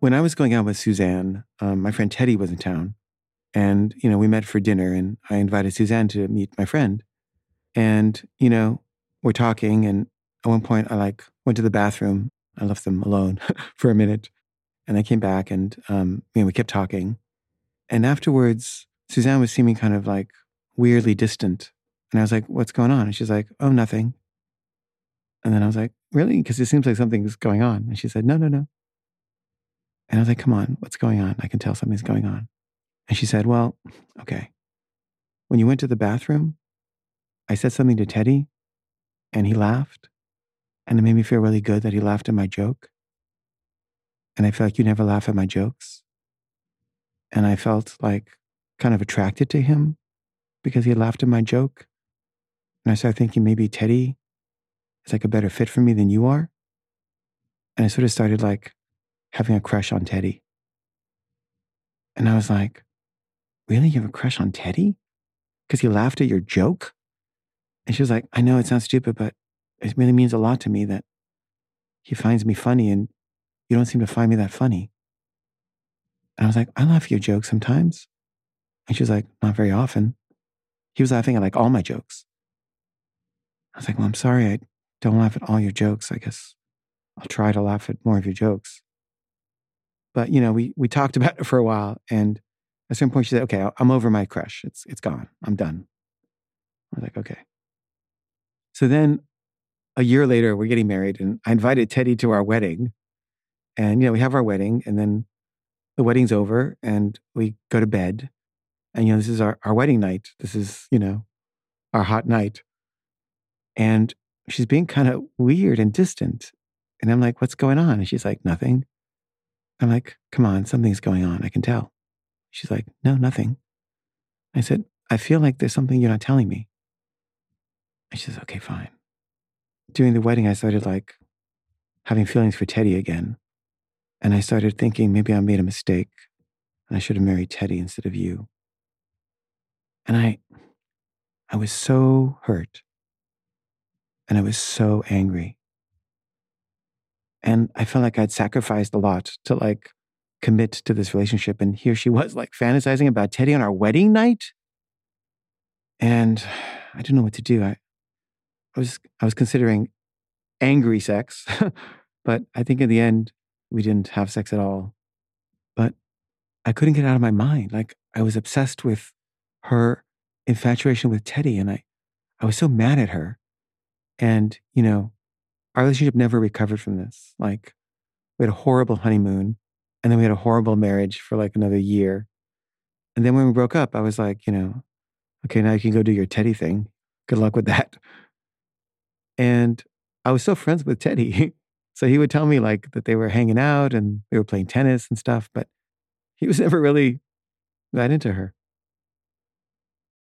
when I was going out with Suzanne, um, my friend Teddy was in town. And, you know, we met for dinner and I invited Suzanne to meet my friend. And, you know, we're talking. And at one point, I like went to the bathroom. I left them alone for a minute. And I came back and, um, you know, we kept talking. And afterwards, Suzanne was seeming kind of like weirdly distant. And I was like, what's going on? And she's like, oh, nothing. And then I was like, really? Because it seems like something's going on. And she said, no, no, no. And I was like, come on, what's going on? I can tell something's going on. And she said, well, okay. When you went to the bathroom, I said something to Teddy and he laughed. And it made me feel really good that he laughed at my joke. And I felt like you never laugh at my jokes. And I felt like kind of attracted to him because he laughed at my joke. And I started thinking maybe Teddy is like a better fit for me than you are. And I sort of started like having a crush on Teddy. And I was like, Really? You have a crush on Teddy? Because he laughed at your joke? And she was like, I know it sounds stupid, but it really means a lot to me that he finds me funny and you don't seem to find me that funny. And I was like, I laugh at your jokes sometimes. And she was like, Not very often. He was laughing at like all my jokes. I was like, Well, I'm sorry. I don't laugh at all your jokes. I guess I'll try to laugh at more of your jokes. But, you know, we, we talked about it for a while. And at some point, she said, Okay, I'm over my crush. It's, it's gone. I'm done. I was like, Okay. So then a year later, we're getting married, and I invited Teddy to our wedding. And, you know, we have our wedding, and then the wedding's over, and we go to bed. And, you know, this is our, our wedding night. This is, you know, our hot night. And she's being kind of weird and distant. And I'm like, what's going on? And she's like, nothing. I'm like, come on, something's going on. I can tell. She's like, no, nothing. I said, I feel like there's something you're not telling me. And she says, okay, fine. During the wedding, I started like having feelings for Teddy again. And I started thinking maybe I made a mistake and I should have married Teddy instead of you. And I, I was so hurt and I was so angry. And I felt like I'd sacrificed a lot to like commit to this relationship. And here she was like fantasizing about Teddy on our wedding night. And I didn't know what to do. I, I was I was considering angry sex, but I think in the end we didn't have sex at all. But I couldn't get out of my mind. Like I was obsessed with her infatuation with Teddy and I I was so mad at her. And, you know, our relationship never recovered from this. Like we had a horrible honeymoon and then we had a horrible marriage for like another year. And then when we broke up, I was like, you know, okay, now you can go do your Teddy thing. Good luck with that. And I was still friends with Teddy. so he would tell me like that they were hanging out and they were playing tennis and stuff, but he was never really that into her.